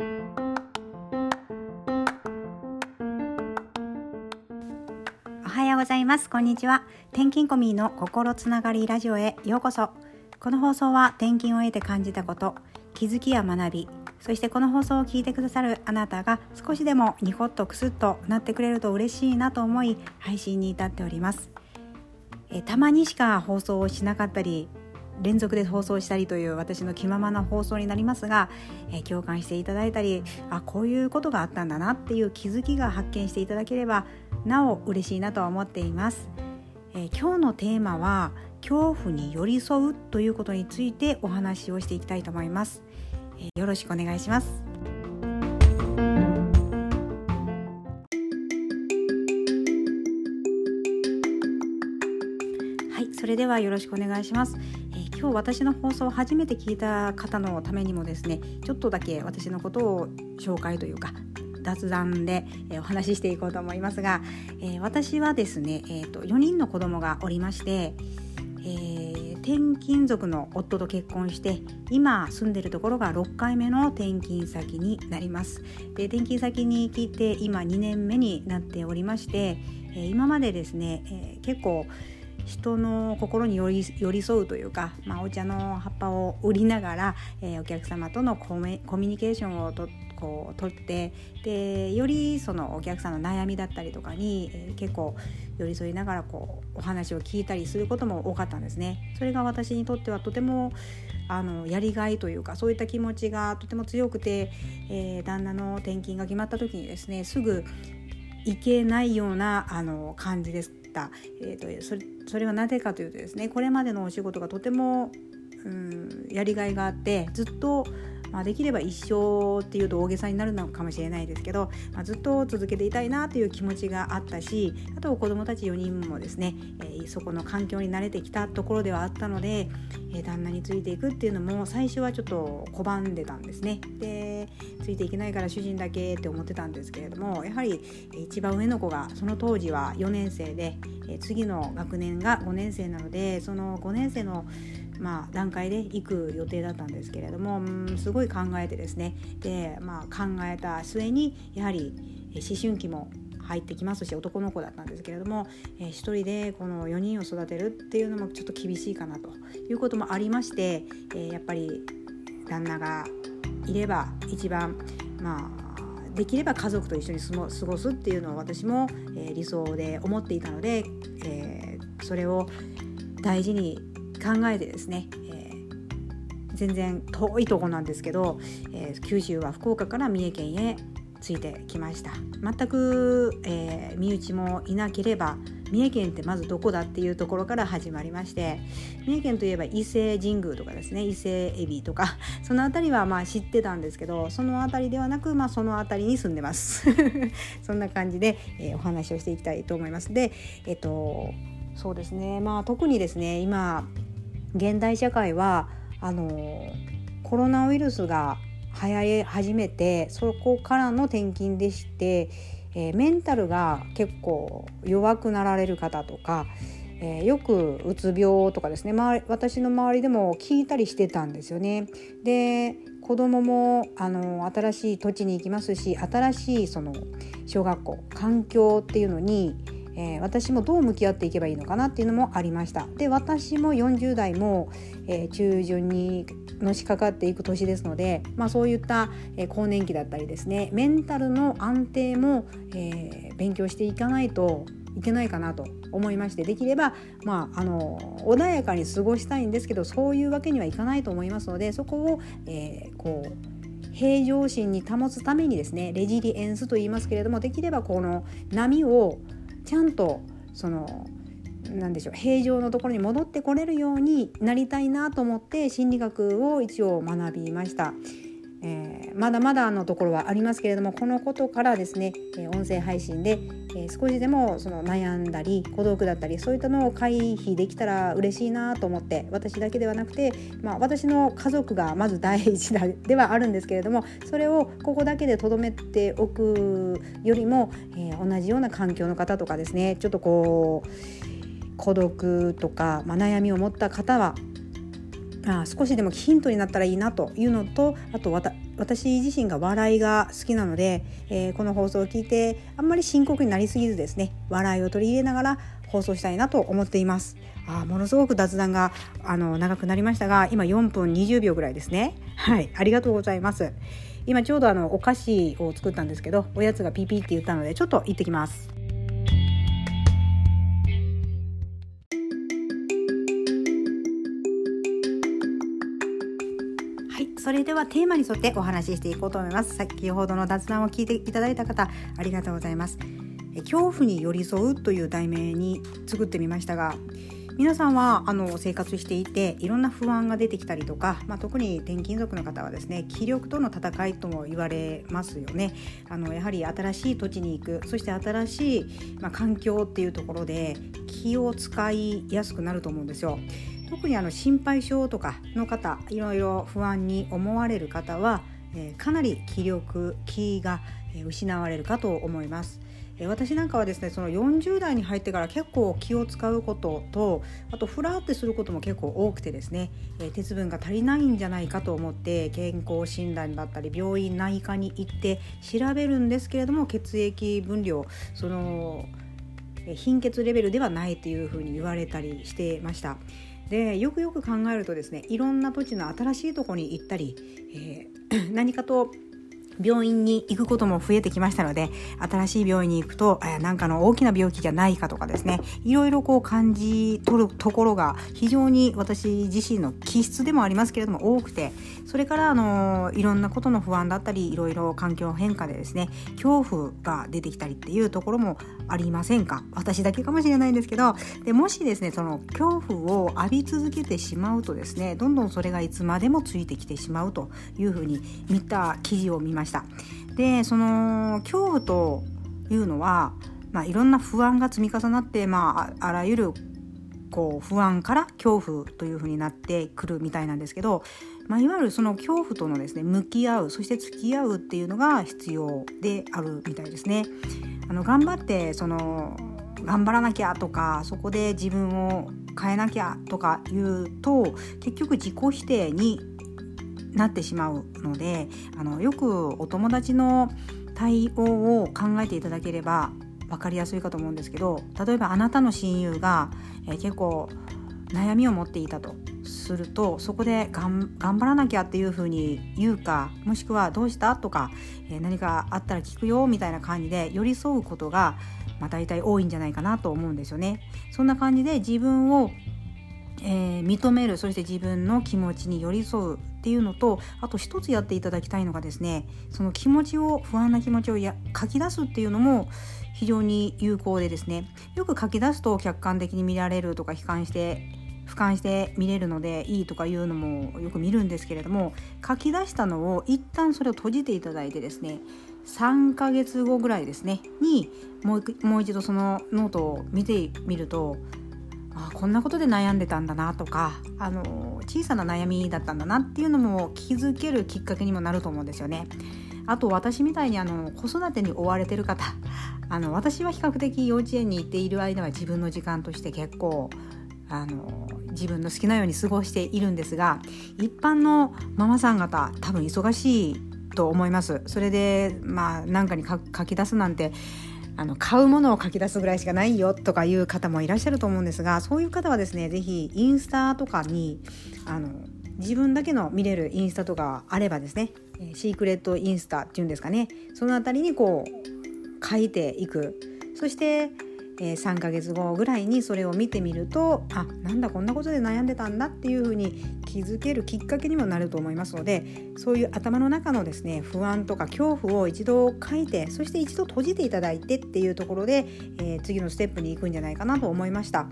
おはようございます。こんにちは。転勤コミの心つながりラジオへようこそ。この放送は転勤を得て感じたこと気づきや学びそしてこの放送を聞いてくださるあなたが少しでもニコッとクスッとなってくれると嬉しいなと思い配信に至っております。えたまにしか放送をしなかったり連続で放送したりという私の気ままな放送になりますが、え共感していただいたりあこういうことがあったんだなっていう気づきが発見していただければなお嬉しいなと思っています、え今日のテーマは恐怖に寄り添うということについてお話をしていきたいと思います、えよろしくお願いします。それではよろしくお願いします、今日私の放送を初めて聞いた方のためにもですねちょっとだけ私のことを紹介というか雑談で、お話ししていこうと思いますが、えー、私はですね、えーと、4人の子供がおりまして、えー、転勤族の夫と結婚して今住んでるところが6回目の転勤先になります。で転勤先に来て今2年目になっておりまして、えー、今までですね、え結構人の心に寄り添うというか、まあ、お茶の葉っぱを売りながら、えー、お客様とのコミュニケーションをとこう取ってでよりそのお客さんの悩みだったりとかに、えー、結構寄り添いながらこうお話を聞いたりすることも多かったんですね。それが私にとってはとてもあのやりがいというかそういった気持ちがとても強くて、えー、旦那の転勤が決まった時にですねすぐ行けないようなあの感じです。たえーと、それそれはなぜかというとですねこれまでのお仕事がとても、うん、やりがいがあってずっとまあ、できれば一生っていうと大げさになるのかもしれないですけど、まあ、ずっと続けていたいなという気持ちがあったしあと子どもたち4人もですね、えー、そこの環境に慣れてきたところではあったので、えー、旦那についていくっていうのも最初はちょっと拒んでたんですね。でついていけないから主人だけって思ってたんですけれどもやはり一番上の子がその当時は4年生で、次の学年が5年生なのでその5年生のまあ、段階で行く予定だったんですけれども、すごい考えてですねで、まあ、考えた末にやはり思春期も入ってきますし男の子だったんですけれども、えー、1人でこの4人を育てるっていうのもちょっと厳しいかなということもありまして、えー、やっぱり旦那がいれば一番まあできれば家族と一緒に過ごすっていうのを私も、え、理想で思っていたので、えー、それを大事に考えてですね、えー、全然遠いとこなんですけど、えー、九州は福岡から三重県へついてきました。全く、え、身内もいなければ三重県ってまずどこだっていうところから始まりまして三重県といえば伊勢神宮とかですね伊勢エビとか その辺りはまあ知ってたんですけどその辺りではなく、まあ、その辺りに住んでます。そんな感じで、えー、お話をしていきたいと思います。でえっ、とそうですね。まあ特にですね今現代社会はあのコロナウイルスが流行り始めてそこからの転勤でして、えー、メンタルが結構弱くなられる方とか、えー、よくうつ病とかですね私の周りでも聞いたりしてたんですよね。で子供もあの新しい土地に行きますし新しいその小学校環境っていうのにえー、私もどう向き合っていけばいいのかなっていうのもありました。で私も40代も、えー、中旬にのしかかっていく年ですので、まあ、そういった、えー、更年期だったりですねメンタルの安定も、え勉強していかないといけないかなと思いましてできれば、まあ、あの穏やかに過ごしたいんですけどそういうわけにはいかないと思いますのでそこを、えこう平常心に保つためにですねレジリエンスと言いますけれどもできればこの波をちゃんとその何でしょう平常のところに戻ってこれるようになりたいなと思って心理学を一応学びました。えー、まだまだのところはありますけれどもこのことからですね、え、音声配信で、え、少しでもその悩んだり孤独だったりそういったのを回避できたら嬉しいなと思って私だけではなくて、まあ、私の家族がまず第一ではあるんですけれどもそれをここだけでとどめておくよりも、え同じような環境の方とかですねちょっとこう孤独とか、まあ、悩みを持った方はあ少しでもヒントになったらいいなというのとあと私自身が笑いが好きなので、えー、この放送を聞いてあんまり深刻になりすぎずですね笑いを取り入れながら放送したいなと思っています。あものすごく雑談があの長くなりましたが今4分20秒ぐらいですね。はいありがとうございます。今ちょうどあのお菓子を作ったんですけどおやつがピーピーって言ったのでちょっと行ってきます。それではテーマに沿ってお話ししていこうと思います。先ほどの雑談を聞いていただいた方ありがとうございます。恐怖に寄り添うという題名に作ってみましたが皆さんはあの生活していていろんな不安が出てきたりとか、まあ、特に転勤族の方はですね気力との戦いとも言われますよね。あのやはり新しい土地に行くそして新しい、まあ、環境っていうところで気を使いやすくなると思うんですよ。特にあの心配性とかの方いろいろ不安に思われる方は、えー、かなり気力気が失われるかと思います。私なんかはですねその40代に入ってから結構気を使うこととあとふらってすることも結構多くてですね、鉄分が足りないんじゃないかと思って健康診断だったり病院内科に行って調べるんですけれども血液分量その貧血レベルではないというふうに言われたりしてました。でよくよく考えるとですねいろんな土地の新しいとこに行ったり、えー、何かと病院に行くことも増えてきましたので新しい病院に行くと何かの大きな病気じゃないかとかですねいろいろこう感じ取るところが非常に私自身の気質でもありますけれども多くてそれからあのいろんなことの不安だったりいろいろ環境変化でですね恐怖が出てきたりっていうところもありませんか？私だけかもしれないんですけどでもしですねその恐怖を浴び続けてしまうとですねどんどんそれがいつまでもついてきてしまうというふうに見た記事を見ました。でその恐怖というのは、まあ、いろんな不安が積み重なって、まあ、あらゆるこう不安から恐怖というふうになってくるみたいなんですけど、まあ、いわゆるその恐怖とのですね向き合うそして付き合うっていうのが必要であるみたいですね。あの頑張ってその頑張らなきゃとかそこで自分を変えなきゃとか言うと結局自己否定になってしまうのであのよくお友達の対応を考えていただければ分かりやすいかと思うんですけど例えばあなたの親友が、えー、結構悩みを持っていたと。するとそこで頑張らなきゃっていうふうに言うかもしくは「どうした?」とか、えー、何かあったら聞くよみたいな感じで寄り添うことが、まあ、大体多いんじゃないかなと思うんですよね。そんな感じで自分をえー、認めるそして自分の気持ちに寄り添うっていうのとあと一つやっていただきたいのがですねその気持ちを不安な気持ちをや書き出すっていうのも非常に有効でですねよく書き出すと客観的に見られるとか悲観して俯瞰して見れるのでいいとかいうのもよく見るんですけれども書き出したのを一旦それを閉じていただいてですね3ヶ月後ぐらいですねにもうもう一度そのノートを見てみるとあこんなことで悩んでたんだなとかあの小さな悩みだったんだなっていうのも気づけるきっかけにもなると思うんですよね。あと私みたいにあの子育てに追われてる方あの私は比較的幼稚園に行っている間は自分の時間として結構あの自分の好きなように過ごしているんですが一般のママさん方多分忙しいと思います。それでまあ何かに書き出すなんてあの買うものを書き出すぐらいしかないよとかいう方もいらっしゃると思うんですがそういう方はですね是非インスタとかにあの自分だけの見れるインスタとかあればですねシークレットインスタっていうんですかねその辺りにこう書いていく。そしてえー、3ヶ月後ぐらいにそれを見てみるとあなんだこんなことで悩んでたんだっていうふうに気づけるきっかけにもなると思いますのでそういう頭の中のですね不安とか恐怖を一度書いてそして一度閉じていただいてっていうところで、えー、次のステップに行くんじゃないかなと思いました。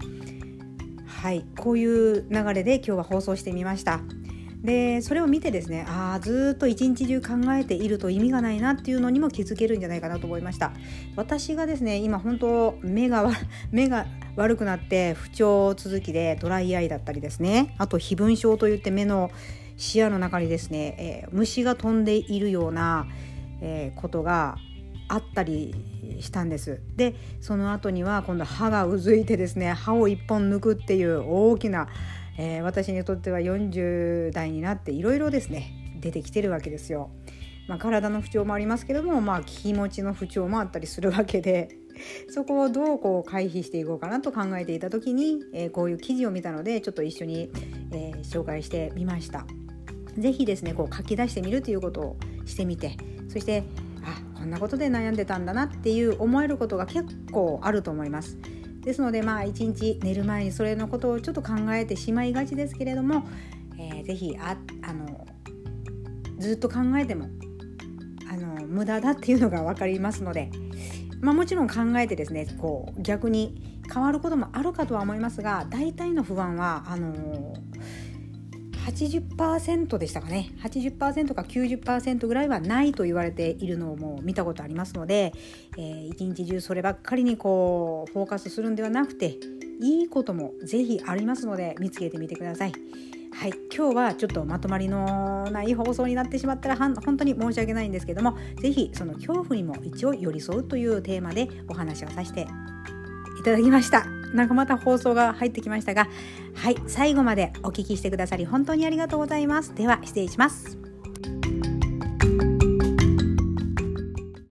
はいこういう流れで今日は放送してみました。でそれを見てですねああずっと一日中考えていると意味がないなっていうのにも気づけるんじゃないかなと思いました。私がですね今本当目が 目が悪くなって不調続きでドライアイだったりですねあと飛蚊症といって目の視野の中にですね、えー、虫が飛んでいるような、えー、ことがあったりしたんです。でその後には今度歯がうずいてですね歯を1本抜くっていう大きなえー、私にとっては40代になっていろいろですね出てきてるわけですよ。まあ、体の不調もありますけども、まあ、気持ちの不調もあったりするわけでそこをどうこう回避していこうかなと考えていた時に、えー、こういう記事を見たのでちょっと一緒に、えー、紹介してみました。是非ですねこう書き出してみるということをしてみてそしてあこんなことで悩んでたんだなっていう思えることが結構あると思います。ですのでまあ一日寝る前にそれのことをちょっと考えてしまいがちですけれども、えー、ぜひああのずっと考えてもあの無駄だっていうのが分かりますので、まあ、もちろん考えてですねこう逆に変わることもあるかとは思いますが大体の不安はあの80%でしたかね80%か90%ぐらいはないと言われているのをもう見たことありますので、えー、一日中そればっかりにこうフォーカスするんではなくていいこともぜひありますので見つけてみてください。はい、今日はちょっとまとまりのない放送になってしまったら本当に申し訳ないんですけども是非その恐怖にも一応寄り添うというテーマでお話をさせていただきましたなんかまた放送が入ってきましたがはい最後までお聞きしてくださり本当にありがとうございます。では失礼します。